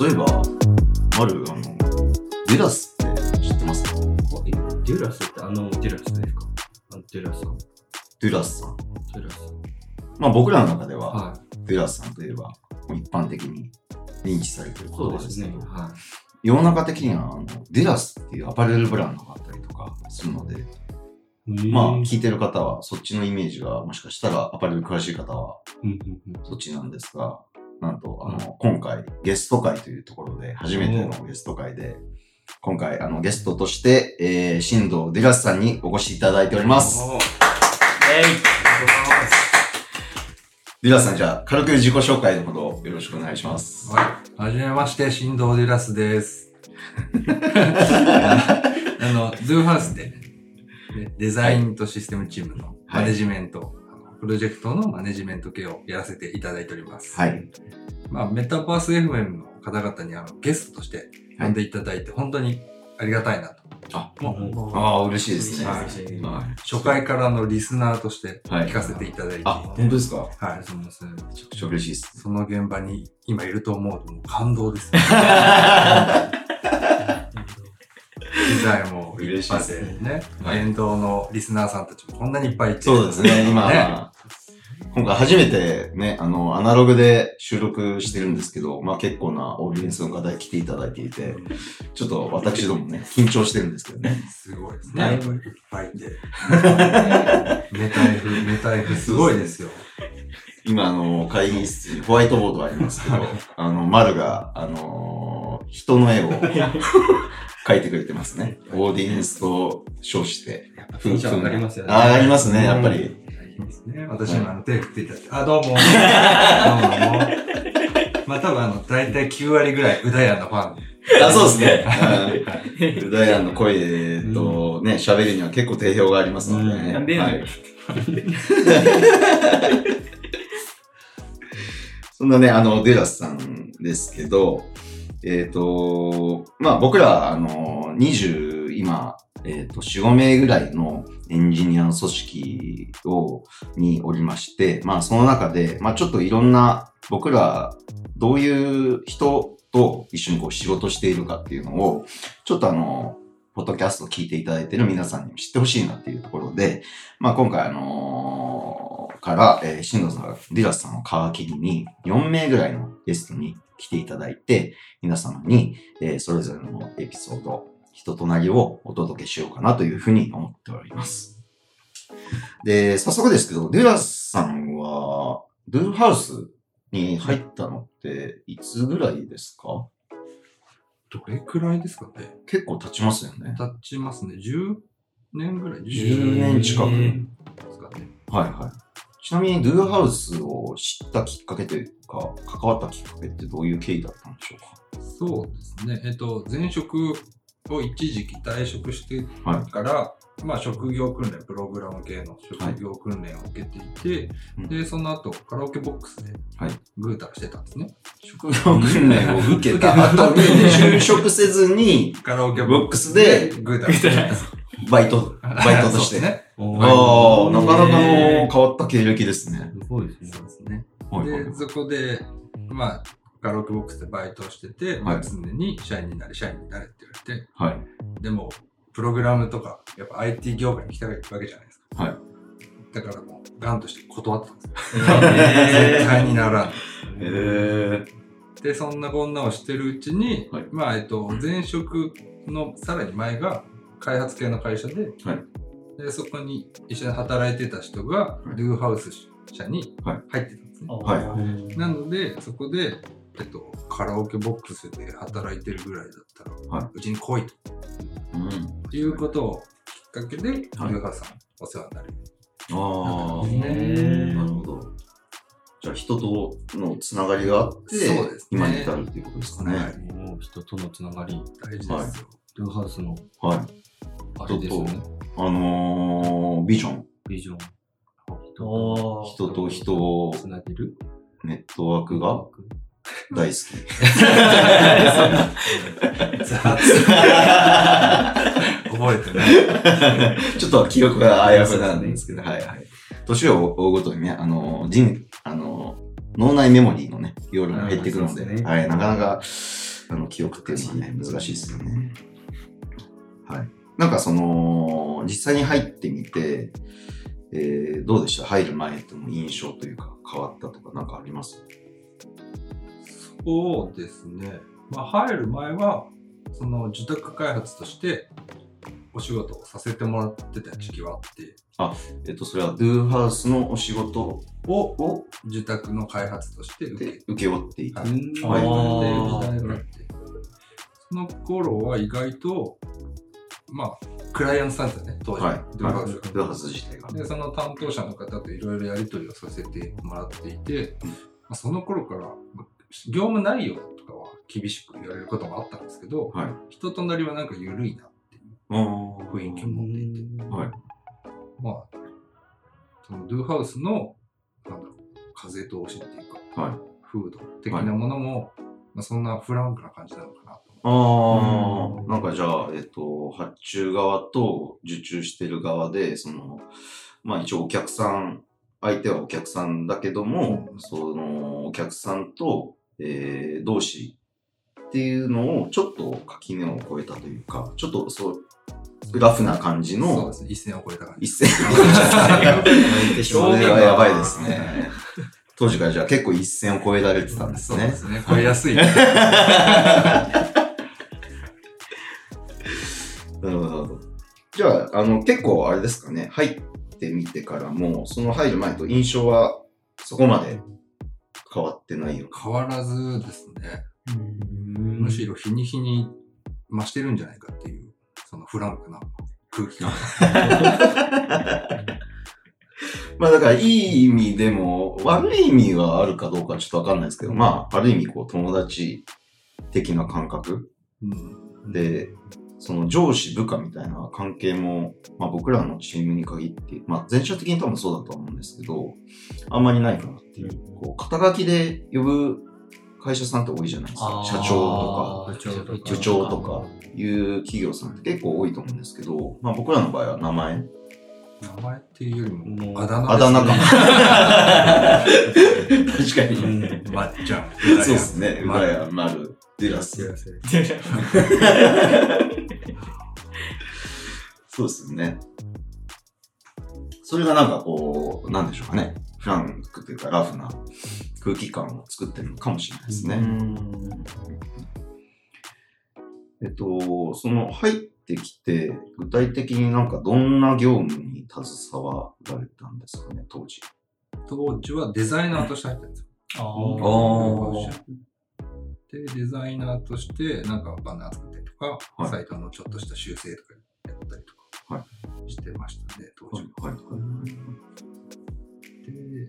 そういえば、マル、あの、デュラスって知ってます？かえデュラスってあのデュラスですか？あのデュラスさん。デュラスさん。デュラスさん。まあ僕らの中では、はデュラスさんといえば、もう一般的に認知されているい。言そうですすけど、。は世の中的には、あの、デュラスっていうアパレルブランドがあったりとかするので、い。まあうん聞いてる方はそっちのイメージが、もしかしたらアパレル詳しい方はそっちなんですが、なんと、あの、今回、ゲスト会というところで、初めてのゲスト会で、今回、あの、ゲストとして、えー、新藤デュラスさんにお越しいただいております。おーデュラスさん、じゃあ、軽く自己紹介のほどよろしくお願いします。はい。はじめまして、新藤デュラスです。あの、ドゥーハウスで、ねデザインとシステムチームのマネジメント、プロジェクトのマネジメント系をやらせていただいております。はい。まあ、メタバース FM の方々にあのゲストとして呼んでいただいて、本当にありがたいなと。あ、もうああ、嬉しいですね。はい初回からのリスナーとしてはい聞かせていただいて、あ、本当ですか？はい、そのそのめちゃくちゃ嬉しいです。その現場に今いると思うともう感動ですね。機材も嬉しいですねね。はい沿道のリスナーさんたちもこんなにいっぱいいて。そうですね、今、ね今回初めてね、あの、アナログで収録してるんですけど、まあ結構なオーディエンスの方に来ていただいていて、ちょっと私どもね、緊張してるんですけどね。すごいですだい。ねいっぶぱいいて。メタ F、メタ F すごいですよ。今、あの、会議室にホワイトボードがありますけど、あの、丸が、あの、人の絵を描いてくれてますね。オーディエンスと称して。やっぱテンション上がりますよね。あ上がりますね、やっぱり。いいですね。私もあの手振っていただいて、あ、どうも。どうも。まあ多分あの、だいたい9割ぐらい、うだやのファン。あ、そうですね。はいうんダイアンの声とね、喋るには結構定評がありますのでね。なんでやねんはい そんなね、あの、デラスさんですけど、えっ、と、まあ僕ら、あの、20、今、えっ、と、4、5名ぐらいのエンジニアの組織を、におりまして、まあその中で、まあちょっといろんな、僕ら、どういう人と一緒にこう仕事しているかっていうのを、ちょっとあの、ポッドキャストを聞いていただいている皆さんにも知ってほしいなっていうところで、まあ今回あのーから、えー、新藤さん、ディラスさんを皮切りに4名ぐらいのゲストに来ていただいて、皆様に、えーそれぞれのエピソード、人となりをお届けしようかなというふうに思っております。で、早速ですけど、ディラスさんは、ドゥーハウスに入ったのっていつぐらいですか？どれくらいですかね？結構経ちますよね。経ちますね。10年ぐらい？10年近くえーですかね。はいはい。ちなみに、ドゥーハウスを知ったきっかけというか、関わったきっかけってどういう経緯だったんでしょうか？そうですね。えっと、前職を一時期退職してはいから、まあ、職業訓練、プログラム系の職業訓練を受けていて、うんで、その後、カラオケボックスではい、グータラしてたんですね。職業訓練を受けた後に就職せずに、カラオケボックスでグータラしてたんです。バイト、バイトとして。ね。ああ、なかなかの変わった経歴ですね。すごいですね。そうですね。で、そこで、まあ、カラオケボックスでバイトをしてて、まあはい常に社員になれ、社員になれって言われて、はい。でも、プログラムとか、やっぱ IT 業界に行きたいわけじゃないですか。はい。だからもう、ガンとして断ってたんですよ。え絶対にならん。へえ。で、そんなこんなをしてるうちに、はいまあ、えっと、前職のさらに前が開発系の会社で、はい。でそこに一緒に働いてた人が、はい。ドゥーハウス社にはい。入ってたんですね。はい。なので、そこで、えっと、カラオケボックスで働いてるぐらいだったら、はうちに来いうん。ということをきっかけで、ドゥーハウスさんお世話になる。ああ、へーなるほど。じゃあ人とのつながりがあって、そうですね。今に至るっていうことですかね。はい。もう人とのつながり、大事ですよ。はいドゥーハウスのはい。あれですよね。あのー、ビジョン。ビジョン。人と人をつなげる？ネットワークが大好き。覚えてない。ちょっと記憶があやふなんですけど、はいはい。年を追うごとにね、あの、人、あの、脳内メモリーのね、容量が減ってくるので、はい、なかなか、あの記憶っていうのはね、難しいですよね。はい。なんかその、実際に入ってみて、えー、どうでした？入る前との印象というか、変わったとか、なんかあります？そうですね。まあ、入る前は、その受託開発としてお仕事をさせてもらってた時期はあって、えっと、それは、ドゥーハウスのお仕事をを受託の開発として受けで請け負っていた。はい。はい。時代があって、その頃は意外と、まあ、クライアントさんですよね、当時。はい。ドゥーハウスドゥーハウス自体が。で、その担当者の方といろいろやり取りをさせてもらっていて、うんまあ、その頃から、まあ業務内容とかは厳しく言われることもあったんですけど、はい。人となりはなんか緩いなっていう雰囲気を持っていて、はい。まあ、そのドゥーハウスの、なんだろう、風通しっていうか、はい。風土的なものも、まあ、そんなフランクな感じなのかなと。ああ、うんなんかじゃあ、えっと、発注側と受注してる側で、その、まあ一応お客さん、相手はお客さんだけども、そのお客さんと、えー、同士っていうのをちょっと垣根を越えたというか、ちょっとそう、ラフな感じそうのですね、一線を越えた感じ。一線。それはやばいですね。当時からじゃあ結構一線を越えられてたんですねそうで。すね、越えやすい。な るほどなるほど。じゃあ、あの、結構あれですかね、入ってみてからも、その入る前と印象はそこまで変わってないよ。変わらずですね、むむしろ日に日に増してるんじゃないかっていう、そのフランクな空気感。まあだから、いい意味でも、悪い意味があるかどうかちょっとわかんないですけど、まあ、ある意味こう、友達的な感覚うん、で、その上司部下みたいな関係も、まあ僕らのチームに限って、まあ全社的に多分そうだと思うんですけど、あんまりないかなっていう、こう、肩書きで呼ぶ会社さんって多いじゃないですか。社長とか、部長とかいう企業さんって結構多いと思うんですけど、まあ僕らの場合は名前。名前っていうよりも、もうあだ名あだ名か。確かに。うんまっちゃん。そうですね。ま浦谷丸、デラス。そうですよね。それがなんかこう、なんでしょうかね。フランクというかラフな空気感を作ってるのかもしれないですね。えっと、その入ってきて、具体的になんかどんな業務に携わられたんですかね、当時。当時はデザイナーとして入ったんですよ。あで、デザイナーとして、なんかバナー作ったりとか、はいサイトのちょっとした修正とかやったりとか、はしてましたね、当時は。はい、はい、で、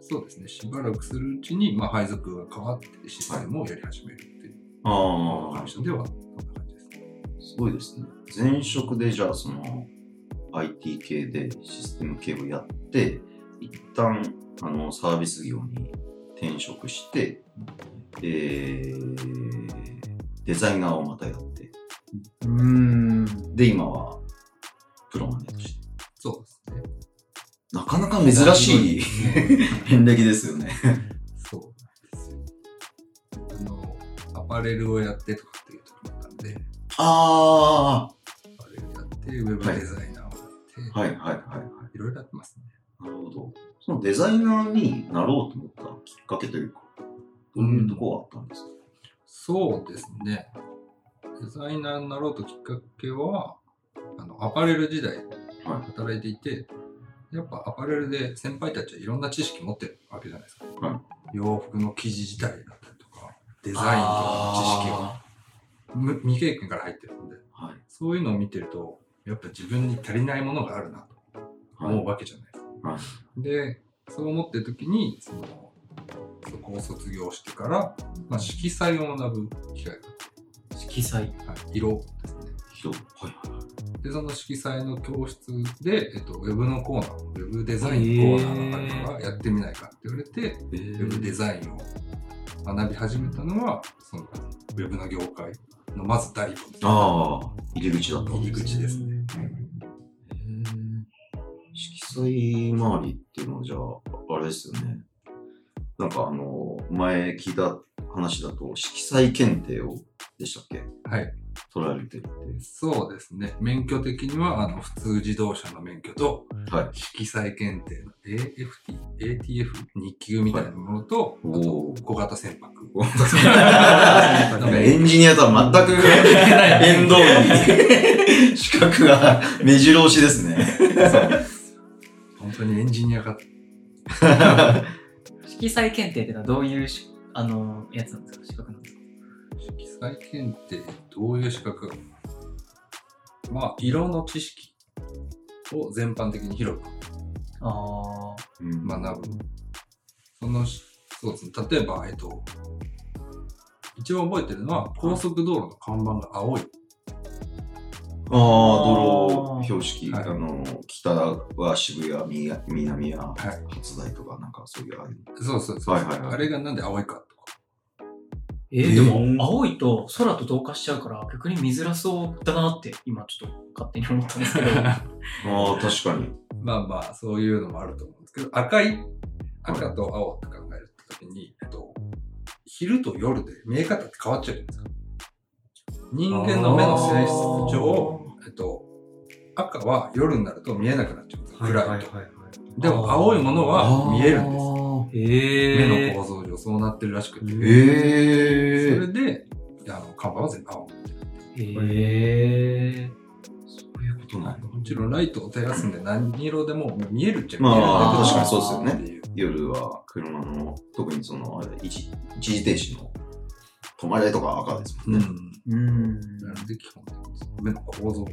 そうですね、しばらくするうちに、まあ、配属が変わってシステムをやり始めるっていう会、社では、そんな感じですね。すごいですね。前職でじゃあその IT 系でシステム系をやって、一旦あのサービス業に転職して、えー、デザイナーをまたやって、うん。で、今はプロマネとして。そうですね。なかなか珍しい遍歴ですよね。そうなんですよ。あの、アパレルをやってとかっていう時もあったんで、あアパレルやって、ウェブデザイナーをやって、あ、はいはいはいはい。いろいろやってますね。なるほど。そのデザイナーになろうと思ったきっかけというか、どういうとこがあったんですか、そうですね。デザイナーになろうときっかけは、あの、アパレル時代、はい働いていて、やっぱアパレルで先輩たちはいろんな知識持ってるわけじゃないですか。は洋服の生地自体だったりとか、デザインとかの知識はむ未経験から入ってるので、はい。そういうのを見てると、やっぱ自分に足りないものがあるなとはい。思うわけじゃないですか。はいで、そう思ってる時に、その、そこを卒業してから、まあ、色彩を学ぶ機会が色彩。はい、色ですね。広はい。で、その色彩の教室で、えっと、ウェブのコーナー、ウェブデザインのコーナーがあるからやってみないかって言われて、えウェブデザインを学び始めたのは、その、ウェブの業界のまず第一歩ああ、入り口だった。入り口ですね。色彩周りっていうのはじゃあ、あれですよね。なんかあの、前聞いた話だと、色彩検定をでしたっけ？はい。取られてるって。そうですね。免許的には、あの、普通自動車の免許と、はい。色彩検定の AFT、ATF、日給みたいなものと、あおとー小型船舶。なんかエンジニアとは全く 縁遠い資格が目白押しですね。本当にエンジニアが、色彩検定ってのはどういうしあのやつなんですか？資格なんですか？色彩検定、どういう資格？まあ、色の知識を全般的に広くあうん学ぶ。そのし、そうですね。例えば、えっと、一番覚えてるのは、高速道路の看板が青い。ああ、道路標識、はいあの、北は渋谷、みや南ははい。初台とか、なんかそういうああいうそうそうそう。はいはいはいあれがなんで青いかとか。えー、えーでも青いと空と同化しちゃうから逆に見づらそうだなって今ちょっと勝手に思ったんですけど ああ、確かに。まあまあ、そういうのもあると思うんですけど、赤い、赤と青って考えるときに、えっと、昼と夜で見え方って変わっちゃうじゃないですか。人間の目の性質上、えっと、赤は夜になると見えなくなっちゃうんですよ。暗いと。はいはいはい。でも青いものは見えるんです。へ目の構造上そうなってるらしくて。へそえれで、あの、看板は全部青。へえそういうことなんだ。もちろんライトを照らすんで何色でも見えるっちゃ見まえるんだけど。あ確かにそうですよね夜は車の、特にその、一時停止の止まれとか赤ですもんね。うん。うん。なので基本的に目の構造とか、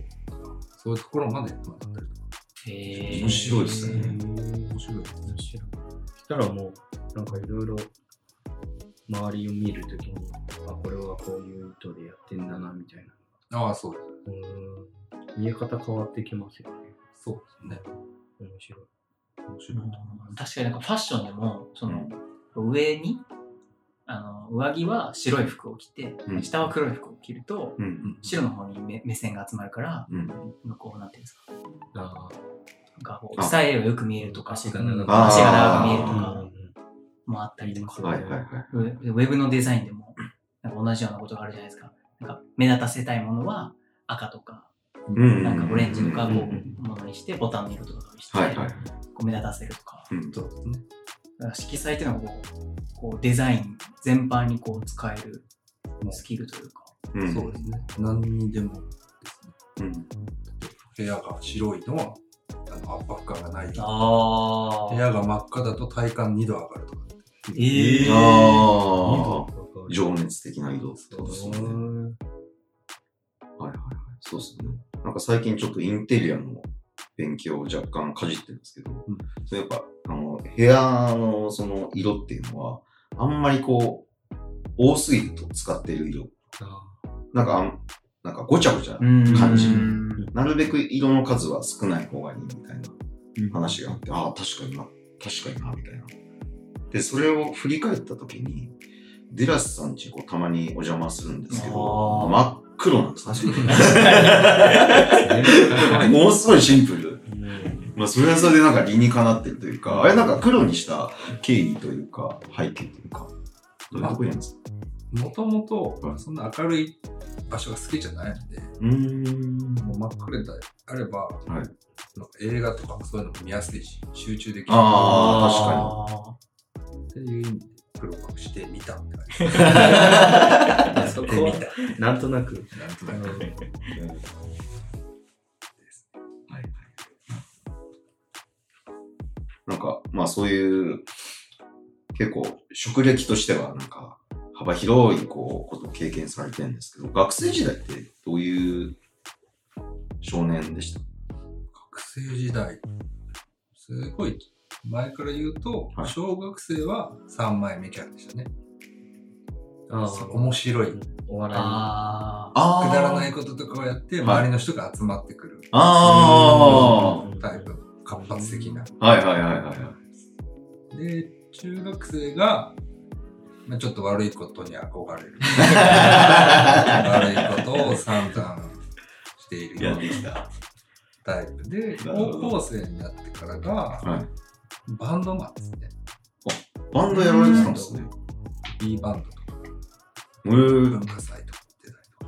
そういうところまで学ん。だりとか。へー面白いですね面白いですね。したらもう、なん。かいろいろ周りを見るときに、あ、これはこういう意図でやってん。だな、みたいな。ああ、そうです。うん。見え方変わってきますよね。そうですね。面白い。面白い。確かになん。かファッションでもその、上にあの上着は白い服を着て、うん下は黒い服を着るとうん。白の方に目目線が集まるからうん。向こうなんていうんですかあなんかこうあスタイルがよく見えるとか足が長く足が長く見えるとあかもあったりとか、はいはいはい。ウェウェブのデザインでもなんか同じようなことがあるじゃないですかなんか目立たせたいものは赤とかうんなんかオレンジとかこうんうものにしてボタンの色とかにして、はいはい。こう目立たせるとかうん。そうですね。色彩っていうのはこうこうデザイン全般にこう使えるスキルというか。うんそうですね。何にでもですね。うん。部屋が白いのは、あの圧迫感がない。部あ屋が真っ赤だと体感2度上がるとか。えー、ああ。あ情熱的な移動ってことですよね。うんはいはいはい。そうですね。なんか最近ちょっとインテリアの勉強を若干かじってるんですけど、うんそれやっぱ、部屋のその色っていうのは、あんまりこう、多すぎると使っている色。あなんかなんかごちゃごちゃ、うん感じうんなるべく色の数は少ない方がいいみたいなうん話があって、ああ、確かにな、確かにな、みたいな。で、それを振り返った時に、デラスさんちこうたまにお邪魔するんですけど、真っ黒なんですね。あ ものすごいシンプル。うんまあ、それはそれでなんか理にかなってるというか、あれなんか黒にした経緯というか、背景というか、どういうとこにあるんですか？もともはいと、そんな明るい場所が好きじゃないので、うーん。もう真っ暗であれば、はい。なんか映画とかそういうのも見やすいし、集中できる。ああっていう意味で黒くしてみたって感じ。そこで見た。なんとなく。なんとなく。なんか、まあそういう、結構、職歴としては、なんか、幅広い、こう、ことを経験されてるんですけど、学生時代ってどういう少年でした？学生時代、すごい前から言うと、はい。小学生は3枚目キャラでしたね。ああ面白い。お笑い。ああくだらないこととかをやって、周りの人が集まってくる。あうんタイプ、活発的な。あはいはいはいはいはい。で、中学生が、まあ、ちょっと悪いことに憧れる。悪いことを散々しているよう。なタイプで、高校生になってからが、はい。バンドマンですね。バンドやられてたんですね。B バンドとか、文化祭とか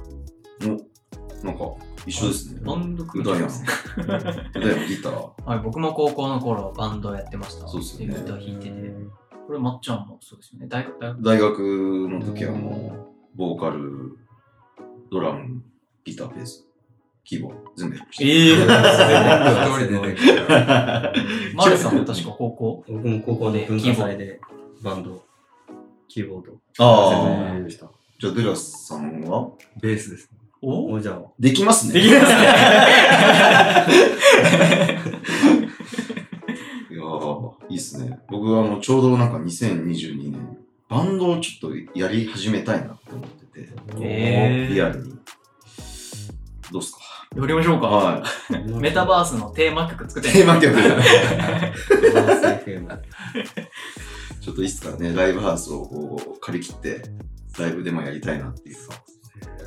行ってたりなんか、一緒ですね。バンド組んでますね。うだよ、ギター。はい、僕も高校の頃バンドやってました。そうっすよねギター弾いてて。これ、まっちゃんもそうですよね。大学、大学。大学の時はもう、ボーカル、ドラム、ギター、ベース、キーボード、全部やりました。え一人 でできる。マルさんも確か高校？僕も高校で文化祭でバンド、キーボード、ああやりました。じゃあ、デラスさんは？ベースです。お？おじゃあ、できますね。できますね。いやー、いいっすね。僕はもうちょうどなんか2022年、バンドをちょっとやり始めたいなって思ってて、えーリアルに。どうっすか？やりましょうか。はメタバースのテーマ曲作っい。てテーマ曲。バース FM ちょっといつかね、ライブハウスをこう借り切って、ライブでもやりたいなっていう。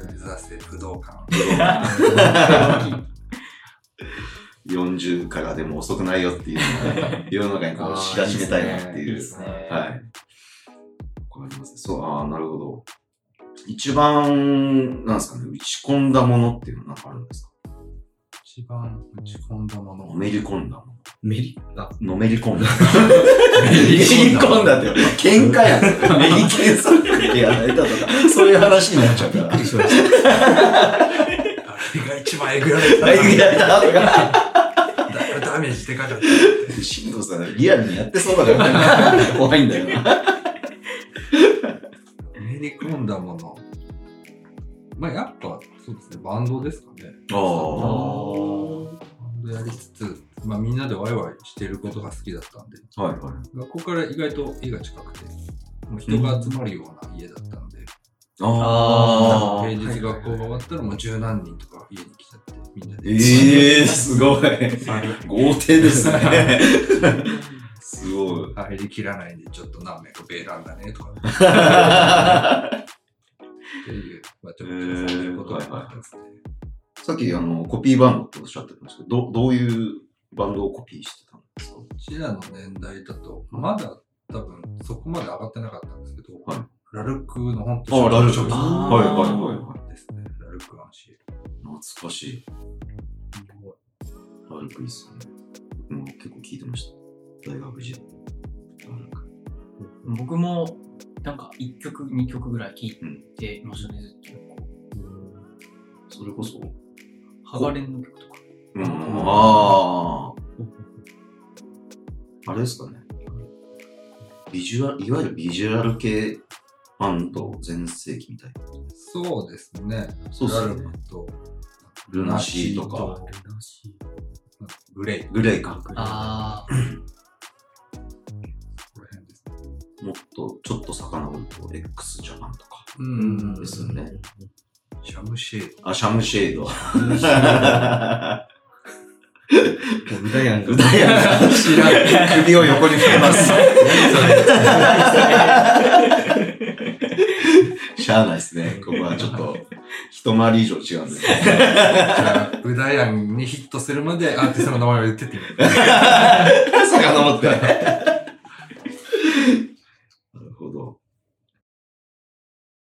目指せ武道館。40からでも遅くないよっていう世の中にこう知らしめたいなっていう。ねはい。わかりますね。そう、ああ、なるほど。一番、なんですかね、打ち込んだものっていうのは何かあるんですか？一番打ち込んだもの。のめり込んだもの。メリあ、のめり込んだ。めり込んだって、喧嘩やん。メリケンさんがやられたとか、そういう話になっちゃうから。びっくりしました。あれが一番えぐられた。ライブやられたとか。だいぶダメージでかかった。進藤さん、リアルにやってそうだから、怖いんだよな。そうですね、バンドですかね。あバンドやりつつ、まあみんなでワイワイしてることが好きだったんで、あ。はいはい。学校から意外と家が近くて、もう人が集まるような家だったんで、ああ。平日学校が終わったらもう十何人とか家に来ちゃって、みんなで。ええー、すごい。豪邸ですね。すごい。入りきらないんで、ちょっと何名かベランダねとか っていう、まあちょっとそういうことがあったんですね。さっきあのコピーバンドっておっしゃってましたけど、どどういうバンドをコピーしてたんですか？うちらの年代だと、まだ多分そこまで上がってなかったんですけど、はいラルクの本当あラルクはいはいはいはい。ですね。ラルクアンシエル。懐かしい。ラルクいいっすよね。僕も結構聞いてました。大学時代。ラルク。僕も、なんか1曲、2曲ぐらい聴いてましたね、ずっと。それこそ？ハガレンの曲とか。うん、ああ。あれですかね。ビジュアル、いわゆるビジュアル系バンド全盛期みたいな。そうですね。そうっすよねラルクと、ルナシーとか、グレイ。グレイか。あこ もっとちょっと遡ると x ジャパンとかうんですよね。シャムシェード。あ、シャムシェード。ブダヤンうだやん。知らん。首を横に振ります。しゃあないですね。ここはちょっと、一回り以上違うんで。じゃあ、ウダヤンにヒットするまでアーティストの名前を言ってって。遡って。